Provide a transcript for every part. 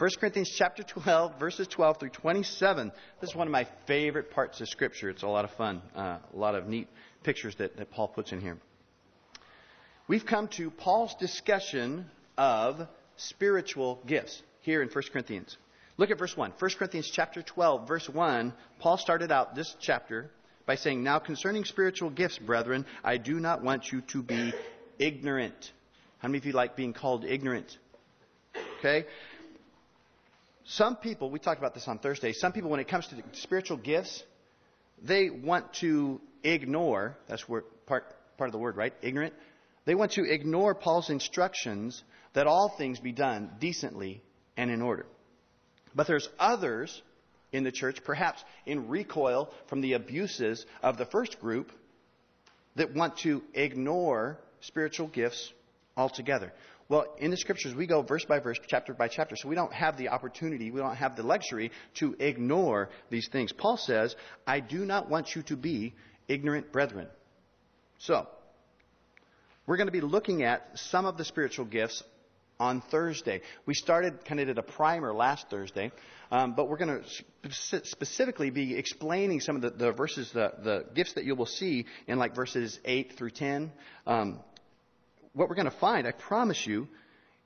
1 Corinthians chapter 12, verses 12 through 27. This is one of my favorite parts of Scripture. It's a lot of fun, uh, a lot of neat pictures that, that Paul puts in here. We've come to Paul's discussion of spiritual gifts here in 1 Corinthians. Look at verse 1. 1 Corinthians chapter 12, verse 1. Paul started out this chapter by saying, Now concerning spiritual gifts, brethren, I do not want you to be ignorant. How many of you like being called ignorant? Okay? Some people, we talked about this on Thursday, some people, when it comes to spiritual gifts, they want to ignore, that's where part, part of the word, right? Ignorant. They want to ignore Paul's instructions that all things be done decently and in order. But there's others in the church, perhaps in recoil from the abuses of the first group, that want to ignore spiritual gifts altogether. Well, in the scriptures, we go verse by verse, chapter by chapter, so we don't have the opportunity, we don't have the luxury to ignore these things. Paul says, I do not want you to be ignorant brethren. So, we're going to be looking at some of the spiritual gifts on Thursday. We started kind of did a primer last Thursday, um, but we're going to spe- specifically be explaining some of the, the verses, the, the, gifts that you will see in like verses 8 through 10. Um, what we're going to find, I promise you,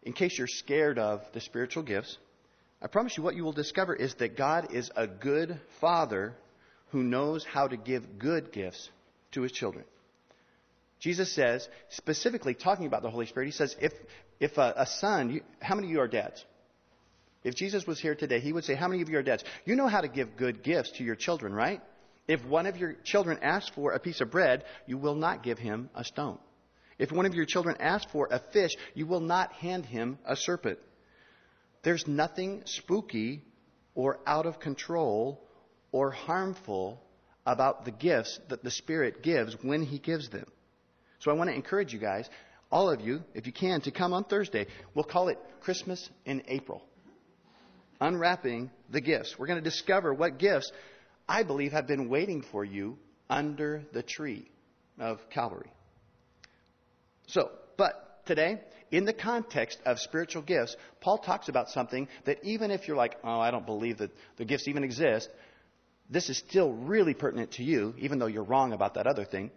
in case you're scared of the spiritual gifts, I promise you what you will discover is that God is a good father who knows how to give good gifts to his children. Jesus says, specifically talking about the Holy Spirit, he says, if, if a, a son, you, how many of you are dads? If Jesus was here today, he would say, How many of you are dads? You know how to give good gifts to your children, right? If one of your children asks for a piece of bread, you will not give him a stone. If one of your children asks for a fish, you will not hand him a serpent. There's nothing spooky or out of control or harmful about the gifts that the Spirit gives when He gives them. So I want to encourage you guys, all of you, if you can, to come on Thursday. We'll call it Christmas in April. Unwrapping the gifts. We're going to discover what gifts I believe have been waiting for you under the tree of Calvary. So, but today, in the context of spiritual gifts, Paul talks about something that even if you're like, oh, I don't believe that the gifts even exist, this is still really pertinent to you, even though you're wrong about that other thing.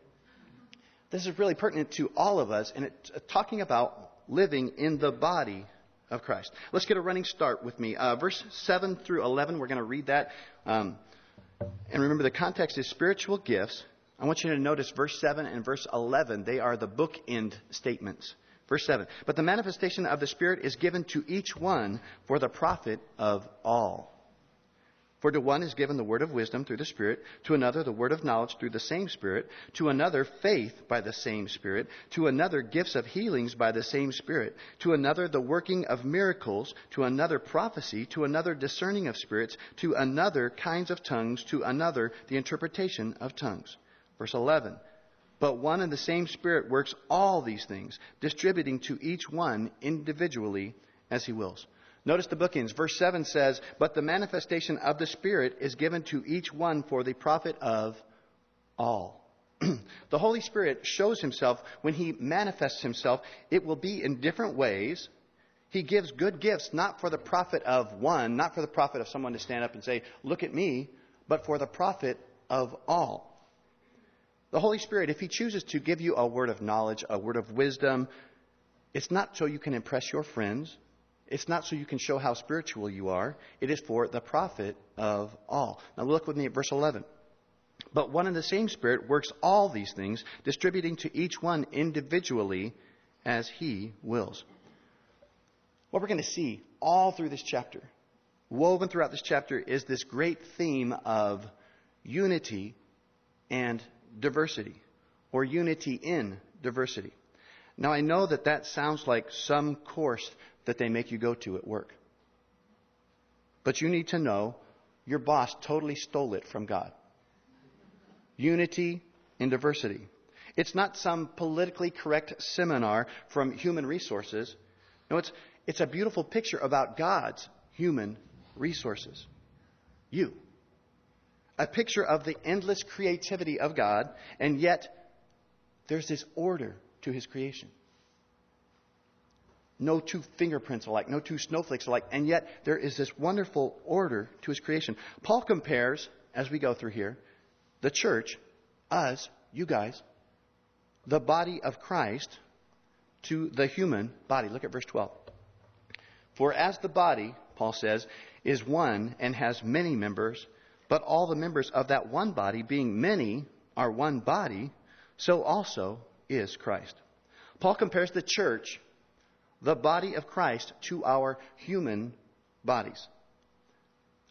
This is really pertinent to all of us, and it's uh, talking about living in the body of Christ. Let's get a running start with me. Uh, verse 7 through 11, we're going to read that. Um, and remember, the context is spiritual gifts. I want you to notice verse 7 and verse 11. They are the bookend statements. Verse 7. But the manifestation of the Spirit is given to each one for the profit of all. For to one is given the word of wisdom through the Spirit, to another the word of knowledge through the same Spirit, to another faith by the same Spirit, to another gifts of healings by the same Spirit, to another the working of miracles, to another prophecy, to another discerning of spirits, to another kinds of tongues, to another the interpretation of tongues. Verse 11. But one and the same Spirit works all these things, distributing to each one individually as he wills. Notice the bookends. Verse 7 says, But the manifestation of the Spirit is given to each one for the profit of all. the Holy Spirit shows himself when he manifests himself, it will be in different ways. He gives good gifts, not for the profit of one, not for the profit of someone to stand up and say, Look at me, but for the profit of all. The Holy Spirit, if He chooses to give you a word of knowledge, a word of wisdom, it's not so you can impress your friends. It's not so you can show how spiritual you are. It is for the profit of all. Now look with me at verse 11. But one and the same Spirit works all these things, distributing to each one individually as He wills. What we're going to see all through this chapter, woven throughout this chapter, is this great theme of unity and diversity, or unity in diversity. Now, I know that that sounds like some course that they make you go to at work. But you need to know your boss totally stole it from God. Unity in diversity. It's not some politically correct seminar from human resources. No, it's, it's a beautiful picture about God's human resources. You a picture of the endless creativity of God, and yet there's this order to his creation. no two fingerprints alike, no two snowflakes alike, and yet there is this wonderful order to his creation. Paul compares, as we go through here, the church, us, you guys, the body of Christ, to the human body. Look at verse 12. For as the body, Paul says, is one and has many members, but all the members of that one body, being many, are one body, so also is Christ. Paul compares the church, the body of Christ, to our human bodies.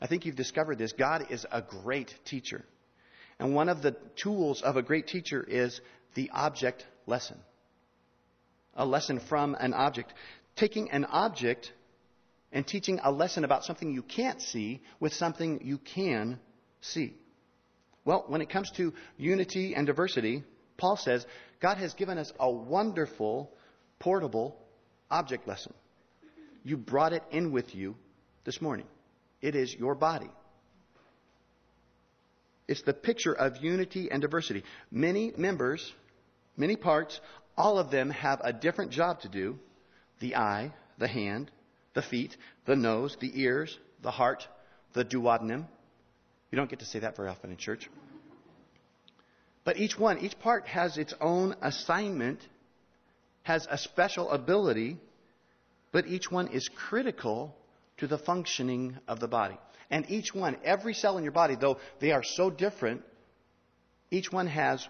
I think you've discovered this. God is a great teacher. And one of the tools of a great teacher is the object lesson. A lesson from an object. Taking an object and teaching a lesson about something you can't see with something you can see. Well, when it comes to unity and diversity, Paul says God has given us a wonderful, portable object lesson. You brought it in with you this morning. It is your body. It's the picture of unity and diversity. Many members, many parts, all of them have a different job to do the eye, the hand, the feet, the nose, the ears, the heart, the duodenum. You don't get to say that very often in church. But each one, each part has its own assignment, has a special ability, but each one is critical to the functioning of the body. And each one, every cell in your body, though they are so different, each one has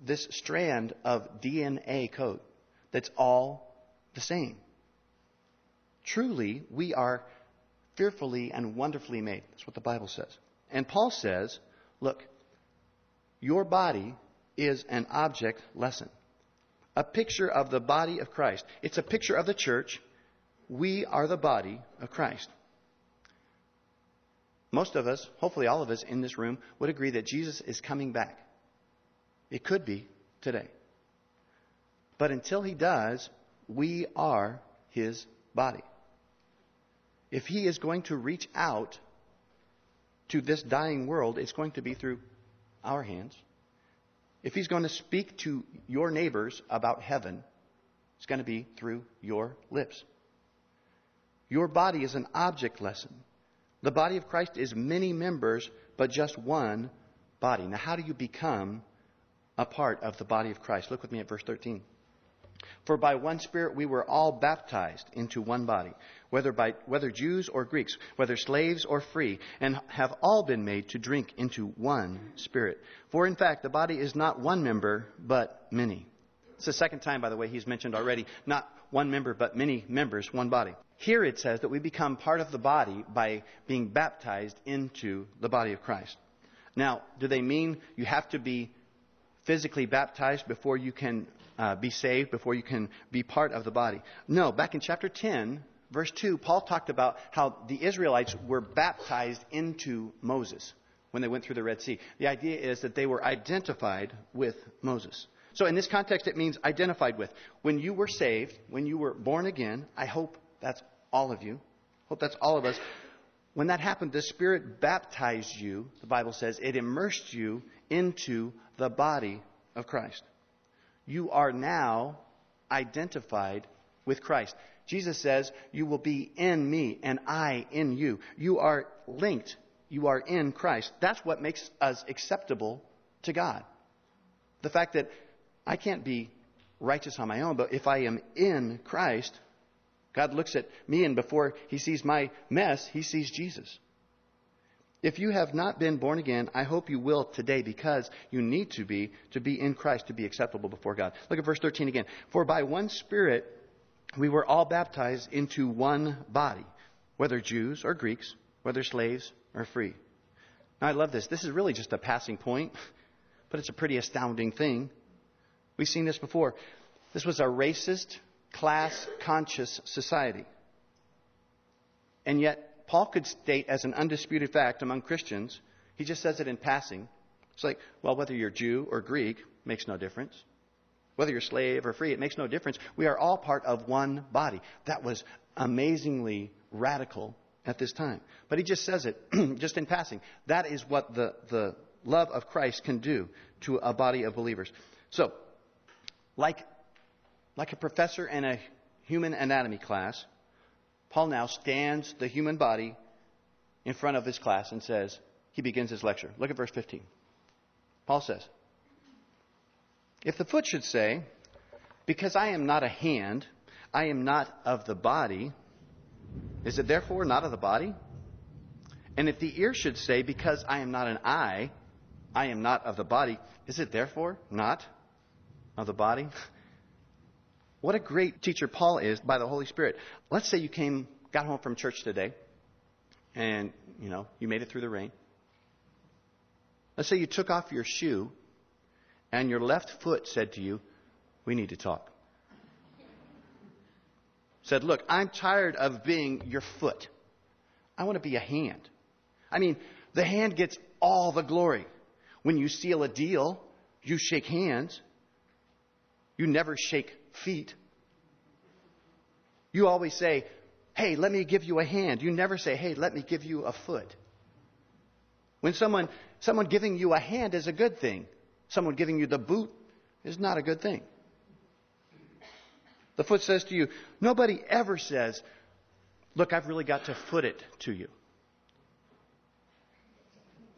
this strand of DNA code that's all the same. Truly, we are fearfully and wonderfully made. That's what the Bible says. And Paul says, look, your body is an object lesson, a picture of the body of Christ. It's a picture of the church. We are the body of Christ. Most of us, hopefully all of us in this room, would agree that Jesus is coming back. It could be today. But until he does, we are his body if he is going to reach out to this dying world, it's going to be through our hands. If he's going to speak to your neighbors about heaven, it's going to be through your lips. Your body is an object lesson. The body of Christ is many members, but just one body. Now, how do you become a part of the body of Christ? Look with me at verse 13. For by one Spirit we were all baptized into one body, whether, by, whether Jews or Greeks, whether slaves or free, and have all been made to drink into one Spirit. For in fact, the body is not one member, but many. It's the second time, by the way, he's mentioned already, not one member, but many members, one body. Here it says that we become part of the body by being baptized into the body of Christ. Now, do they mean you have to be physically baptized before you can uh, be saved, before you can be part of the body. No, back in chapter 10, verse 2, Paul talked about how the Israelites were baptized into Moses when they went through the Red Sea. The idea is that they were identified with Moses. So in this context, it means identified with. When you were saved, when you were born again, I hope that's all of you. Hope that's all of us. When that happened, the Spirit baptized you, the Bible says. It immersed you into the body of Christ you are now identified with Christ. Jesus says, You will be in me and I in you. You are linked. You are in Christ. That's what makes us acceptable to God. The fact that I can't be righteous on my own, but if I am in Christ, God looks at me and before he sees my mess, he sees Jesus. If you have not been born again, I hope you will today because you need to be to be in Christ to be acceptable before God. Look at verse 13 again. For by one Spirit we were all baptized into one body, whether Jews or Greeks, whether slaves or free. Now I love this. This is really just a passing point, but it's a pretty astounding thing. We've seen this before. This was a racist, class conscious society. And yet Paul could state as an undisputed fact among Christians, he just says it in passing. It's like, well, whether you're Jew or Greek makes no difference. Whether you're slave or free, it makes no difference. We are all part of one body. That was amazingly radical at this time. But he just says it just in passing. That is what the, the love of Christ can do to a body of believers. So, like, like a professor in a human anatomy class, Paul now stands the human body in front of his class and says, he begins his lecture. Look at verse 15. Paul says, If the foot should say, Because I am not a hand, I am not of the body, is it therefore not of the body? And if the ear should say, Because I am not an eye, I am not of the body, is it therefore not of the body? What a great teacher Paul is by the Holy Spirit. Let's say you came, got home from church today, and, you know, you made it through the rain. Let's say you took off your shoe, and your left foot said to you, We need to talk. Said, Look, I'm tired of being your foot. I want to be a hand. I mean, the hand gets all the glory. When you seal a deal, you shake hands. You never shake feet. You always say, Hey, let me give you a hand. You never say, Hey, let me give you a foot. When someone, someone giving you a hand is a good thing, someone giving you the boot is not a good thing. The foot says to you, nobody ever says, Look, I've really got to foot it to you.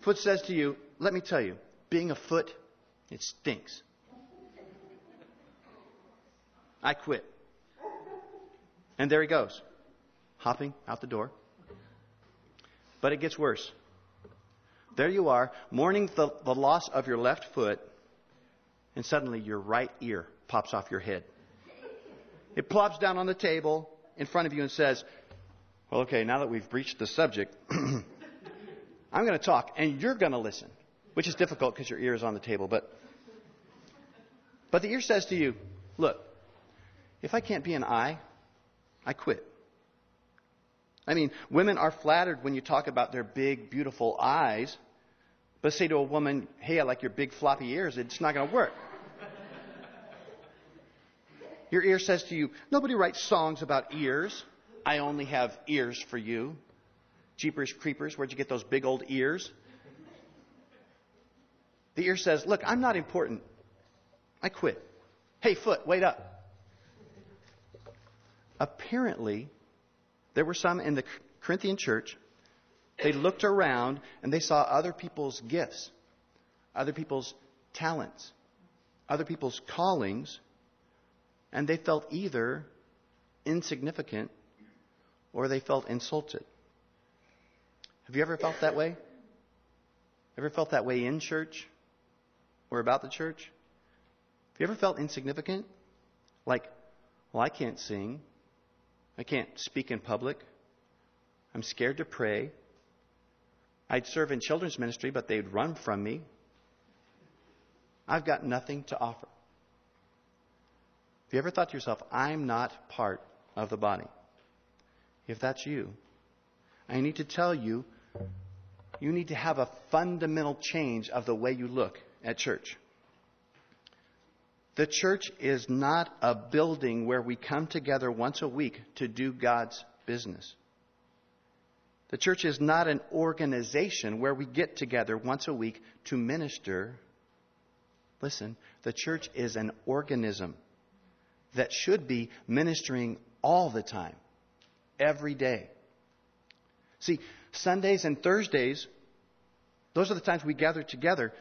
Foot says to you, Let me tell you, being a foot, it stinks. I quit. And there he goes, hopping out the door. But it gets worse. There you are, mourning the, the loss of your left foot, and suddenly your right ear pops off your head. It plops down on the table in front of you and says, Well, okay, now that we've breached the subject, I'm going to talk, and you're going to listen, which is difficult because your ear is on the table. But, but the ear says to you, Look, if I can't be an eye, I quit. I mean, women are flattered when you talk about their big, beautiful eyes, but say to a woman, hey, I like your big, floppy ears, it's not going to work. Your ear says to you, nobody writes songs about ears. I only have ears for you. Jeepers creepers, where'd you get those big old ears? The ear says, look, I'm not important. I quit. Hey, foot, wait up apparently, there were some in the Corinthian church. They looked around and they saw other people's gifts, other people's talents, other people's callings, and they felt either insignificant or they felt insulted. Have you ever felt that way? Ever felt that way in church or about the church? Have you ever felt insignificant? Like, well, I can't sing. I can't speak in public. I'm scared to pray. I'd serve in children's ministry, but they'd run from me. I've got nothing to offer. Have you ever thought to yourself, I'm not part of the body? If that's you, I need to tell you, you need to have a fundamental change of the way you look at church. The church is not a building where we come together once a week to do God's business. The church is not an organization where we get together once a week to minister. Listen, the church is an organism that should be ministering all the time, every day. See, Sundays and Thursdays, those are the times we gather together,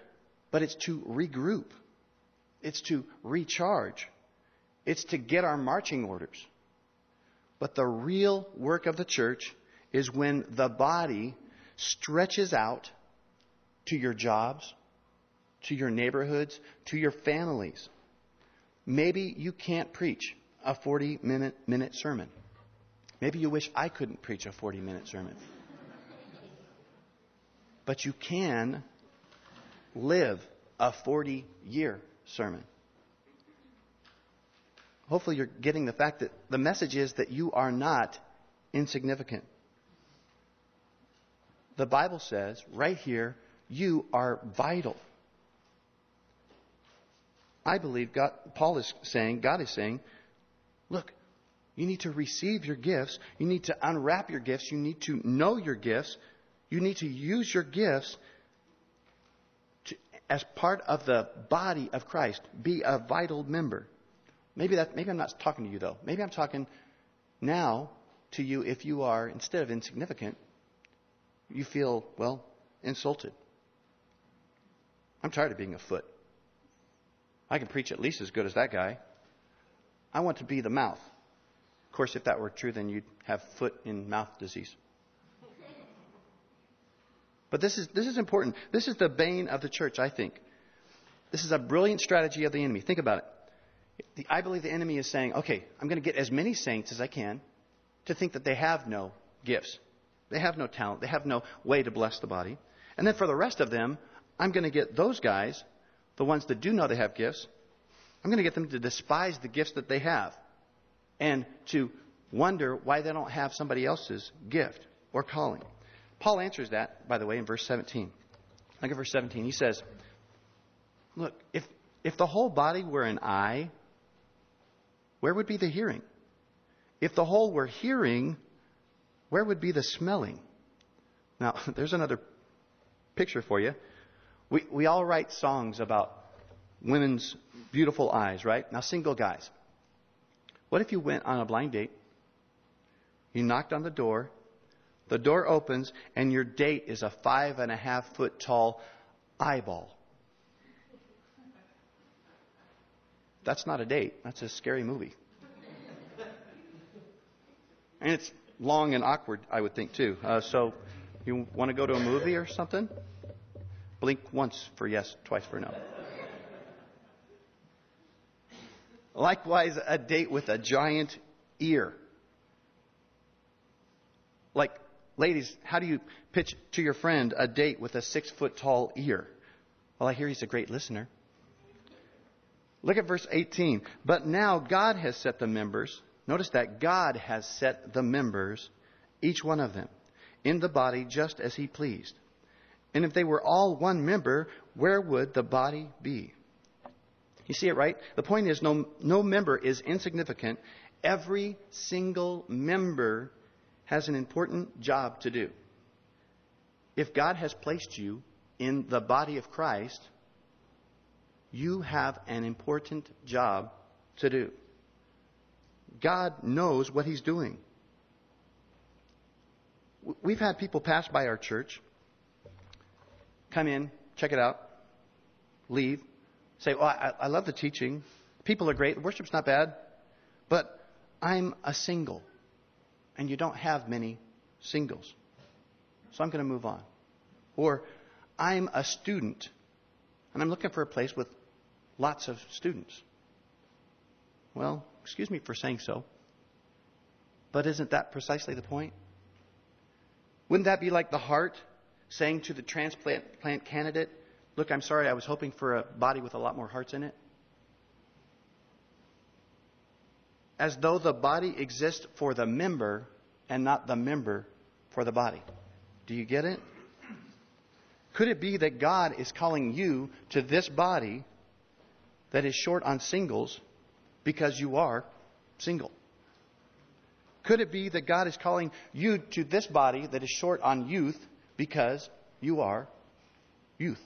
but it's to regroup. It's to recharge. It's to get our marching orders. But the real work of the church is when the body stretches out to your jobs, to your neighborhoods, to your families. Maybe you can't preach a 40 minute, minute sermon. Maybe you wish I couldn't preach a 40 minute sermon. But you can live a 40 year sermon. Hopefully, you're getting the fact that the message is that you are not insignificant. The Bible says right here, you are vital. I believe God, Paul is saying, God is saying, look, you need to receive your gifts. You need to unwrap your gifts. You need to know your gifts. You need to use your gifts as part of the body of Christ, be a vital member. maybe that maybe I'm not talking to you though. Maybe I'm talking now to you if you are instead of insignificant, you feel well insulted. I'm tired of being a foot. I can preach at least as good as that guy. I want to be the mouth. Of course, if that were true, then you'd have foot and mouth disease. But this is, this is important. This is the bane of the church, I think. This is a brilliant strategy of the enemy. Think about it. The, I believe the enemy is saying, okay, I'm going to get as many saints as I can to think that they have no gifts. They have no talent. They have no way to bless the body. And then for the rest of them, I'm going to get those guys, the ones that do know they have gifts, I'm going to get them to despise the gifts that they have and to wonder why they don't have somebody else's gift or calling. Paul answers that, by the way, in verse 17. Look at verse 17. He says, Look, if, if the whole body were an eye, where would be the hearing? If the whole were hearing, where would be the smelling? Now, there's another picture for you. We, we all write songs about women's beautiful eyes, right? Now, single guys. What if you went on a blind date? You knocked on the door, the door opens, and your date is a five and a half foot tall eyeball. That's not a date. That's a scary movie. And it's long and awkward, I would think, too. Uh, so, you want to go to a movie or something? Blink once for yes, twice for no. Likewise, a date with a giant ear. Like, ladies, how do you pitch to your friend a date with a six foot tall ear? Well, I hear he's a great listener. Look at verse 18. But now God has set the members, notice that God has set the members, each one of them, in the body just as he pleased. And if they were all one member, where would the body be? You see it right? The point is no, no member is insignificant. Every single member has an important job to do. If God has placed you in the body of Christ, you have an important job to do. God knows what He's doing. We've had people pass by our church, come in, check it out, leave, say, well, I, I love the teaching. People are great. Worship's not bad. But I'm a single. And you don't have many singles. So I'm going to move on. Or I'm a student. And I'm looking for a place with lots of students. Well, excuse me for saying so. But isn't that precisely the point? Wouldn't that be like the heart saying to the transplant candidate, Look, I'm sorry, I was hoping for a body with a lot more hearts in it. As though the body exists for the member and not the member for the body. Do you get it? Could it be that God is calling you to this body that is short on singles because you are single? Could it be that God is calling you to this body that is short on youth because you are youth?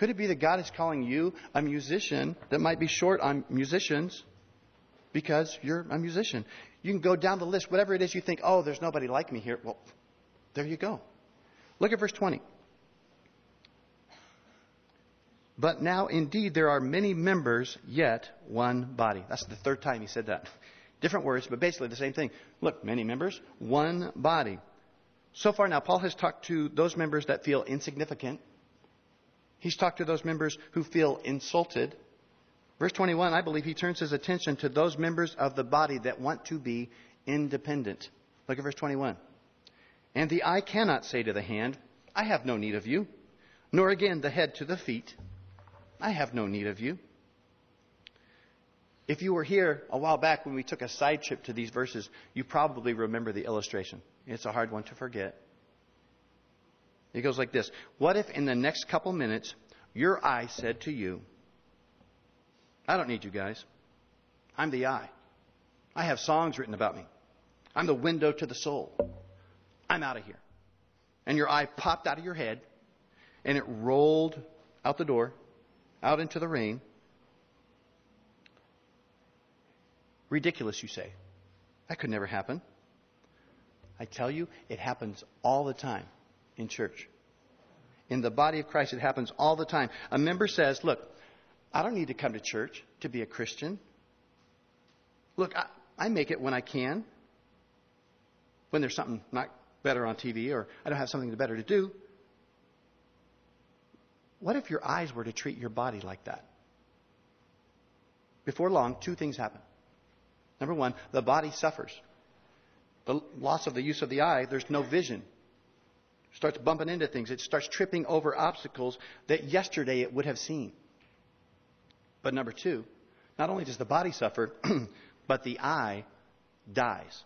Could it be that God is calling you a musician that might be short on musicians because you're a musician? You can go down the list, whatever it is you think, oh, there's nobody like me here. Well, there you go. Look at verse 20. But now indeed there are many members, yet one body. That's the third time he said that. Different words, but basically the same thing. Look, many members, one body. So far now, Paul has talked to those members that feel insignificant He's talked to those members who feel insulted. Verse 21, I believe he turns his attention to those members of the body that want to be independent. Look at verse 21. And the eye cannot say to the hand, I have no need of you, nor again the head to the feet, I have no need of you. If you were here a while back when we took a side trip to these verses, you probably remember the illustration. It's a hard one to forget. It goes like this What if in the next couple minutes your eye said to you, I don't need you guys. I'm the eye. I have songs written about me. I'm the window to the soul. I'm out of here. And your eye popped out of your head and it rolled out the door, out into the rain. Ridiculous, you say. That could never happen. I tell you, it happens all the time in church. In the body of Christ, it happens all the time. A member says, Look, I don't need to come to church to be a Christian. Look, I, I make it when I can, when there's something not better on TV or I don't have something better to do. What if your eyes were to treat your body like that? Before long, two things happen. Number one, the body suffers. The loss of the use of the eye, there's no vision. Starts bumping into things. It starts tripping over obstacles that yesterday it would have seen. But number two, not only does the body suffer, but the eye dies.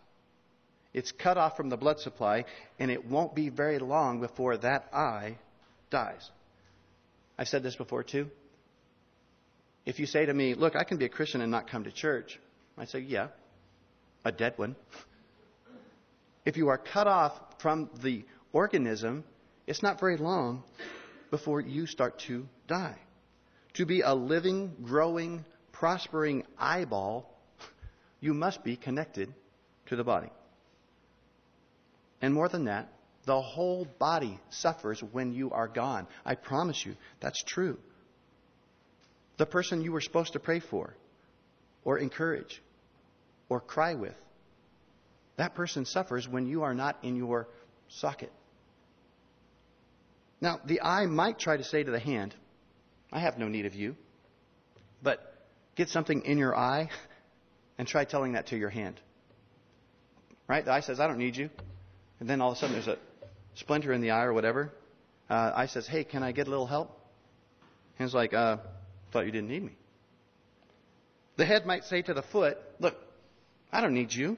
It's cut off from the blood supply, and it won't be very long before that eye dies. I've said this before too. If you say to me, Look, I can be a Christian and not come to church, I say, Yeah, a dead one. If you are cut off from the organism, it's not very long before you start to die. To be a living, growing, prospering eyeball, you must be connected to the body. And more than that, the whole body suffers when you are gone. I promise you, that's true. The person you were supposed to pray for, or encourage, or cry with, that person suffers when you are not in your socket. Now, the eye might try to say to the hand, I have no need of you. But get something in your eye and try telling that to your hand. Right? The eye says, I don't need you. And then all of a sudden there's a splinter in the eye or whatever. Uh, eye says, Hey, can I get a little help? Hand's like, uh, thought you didn't need me. The head might say to the foot, Look, I don't need you.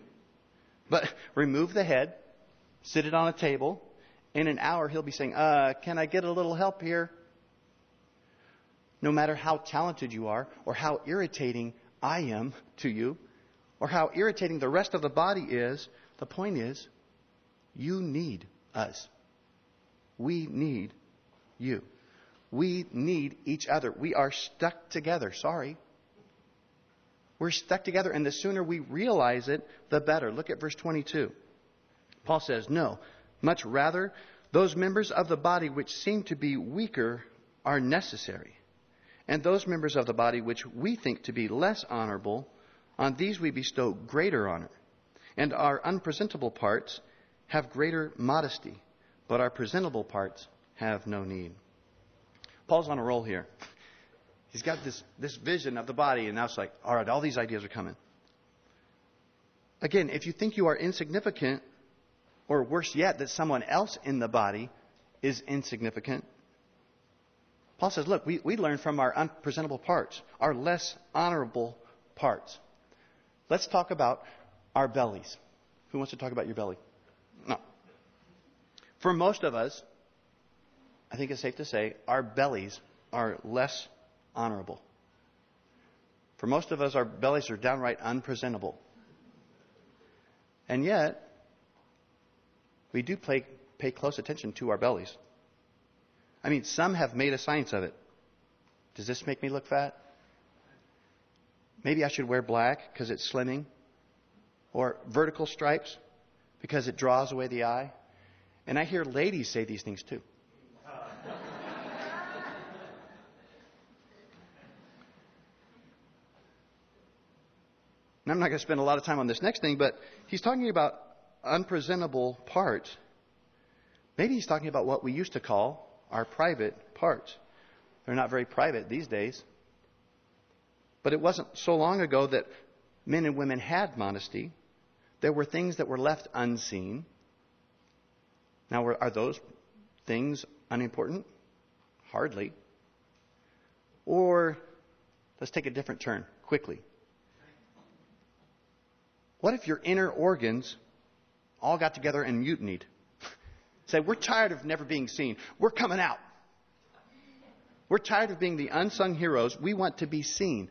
But remove the head, sit it on a table. In an hour, he'll be saying, uh, Can I get a little help here? No matter how talented you are, or how irritating I am to you, or how irritating the rest of the body is, the point is, you need us. We need you. We need each other. We are stuck together. Sorry. We're stuck together, and the sooner we realize it, the better. Look at verse 22. Paul says, No, much rather, those members of the body which seem to be weaker are necessary. And those members of the body which we think to be less honorable, on these we bestow greater honor. And our unpresentable parts have greater modesty, but our presentable parts have no need. Paul's on a roll here. He's got this, this vision of the body, and now it's like, all right, all these ideas are coming. Again, if you think you are insignificant, or worse yet, that someone else in the body is insignificant, Paul says, look, we, we learn from our unpresentable parts, our less honorable parts. Let's talk about our bellies. Who wants to talk about your belly? No. For most of us, I think it's safe to say, our bellies are less honorable. For most of us, our bellies are downright unpresentable. And yet, we do pay, pay close attention to our bellies. I mean, some have made a science of it. Does this make me look fat? Maybe I should wear black because it's slimming. Or vertical stripes because it draws away the eye. And I hear ladies say these things too. And I'm not going to spend a lot of time on this next thing, but he's talking about unpresentable part. Maybe he's talking about what we used to call our private parts. They're not very private these days. But it wasn't so long ago that men and women had modesty. There were things that were left unseen. Now, are those things unimportant? Hardly. Or let's take a different turn quickly. What if your inner organs all got together and mutinied? Said, We're tired of never being seen. We're coming out. We're tired of being the unsung heroes. We want to be seen.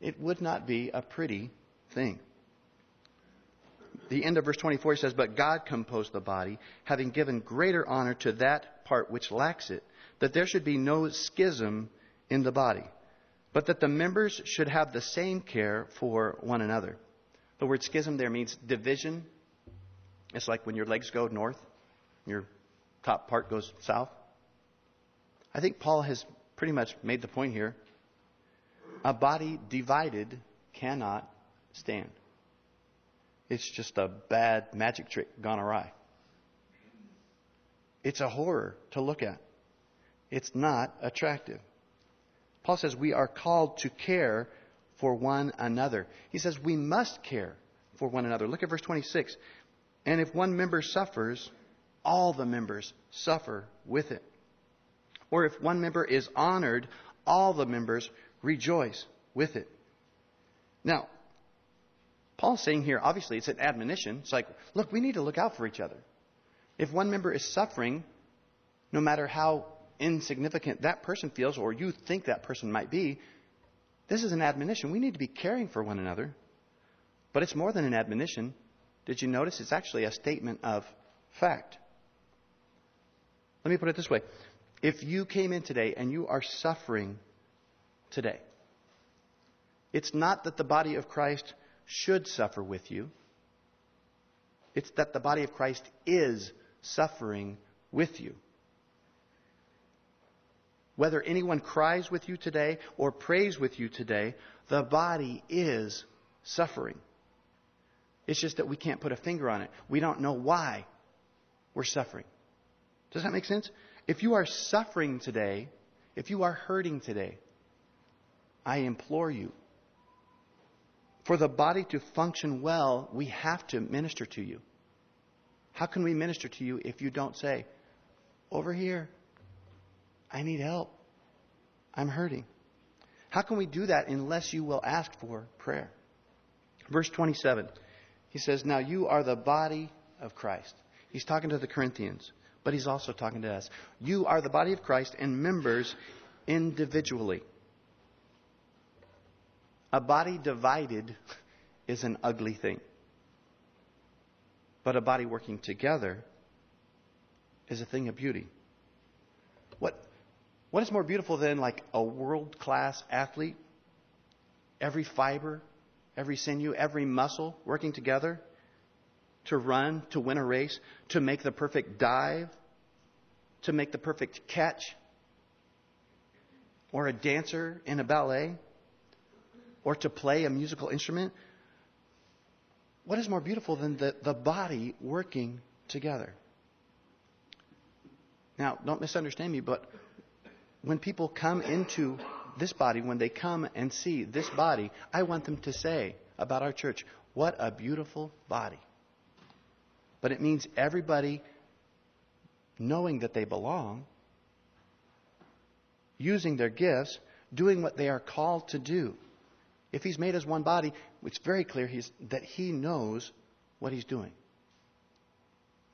It would not be a pretty thing. The end of verse 24 says, But God composed the body, having given greater honor to that part which lacks it, that there should be no schism in the body, but that the members should have the same care for one another. The word schism there means division. It's like when your legs go north, your top part goes south. I think Paul has pretty much made the point here. A body divided cannot stand. It's just a bad magic trick gone awry. It's a horror to look at. It's not attractive. Paul says we are called to care for one another. He says we must care for one another. Look at verse 26. And if one member suffers, all the members suffer with it. Or if one member is honored, all the members rejoice with it. Now, Paul's saying here, obviously, it's an admonition. It's like, look, we need to look out for each other. If one member is suffering, no matter how insignificant that person feels or you think that person might be, this is an admonition. We need to be caring for one another. But it's more than an admonition. Did you notice? It's actually a statement of fact. Let me put it this way. If you came in today and you are suffering today, it's not that the body of Christ should suffer with you. It's that the body of Christ is suffering with you. Whether anyone cries with you today or prays with you today, the body is suffering. It's just that we can't put a finger on it. We don't know why we're suffering. Does that make sense? If you are suffering today, if you are hurting today, I implore you, for the body to function well, we have to minister to you. How can we minister to you if you don't say, Over here, I need help. I'm hurting. How can we do that unless you will ask for prayer? Verse 27, he says, Now you are the body of Christ. He's talking to the Corinthians, but he's also talking to us. You are the body of Christ and members individually. A body divided is an ugly thing. But a body working together is a thing of beauty. What, what is more beautiful than like a world class athlete? Every fiber, every sinew, every muscle working together to run, to win a race, to make the perfect dive, to make the perfect catch, or a dancer in a ballet, or to play a musical instrument. What is more beautiful than the, the body working together? Now, don't misunderstand me, but when people come into this body, when they come and see this body, I want them to say about our church, what a beautiful body. But it means everybody knowing that they belong, using their gifts, doing what they are called to do. If he's made us one body, it's very clear that he knows what he's doing.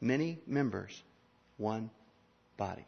Many members, one body.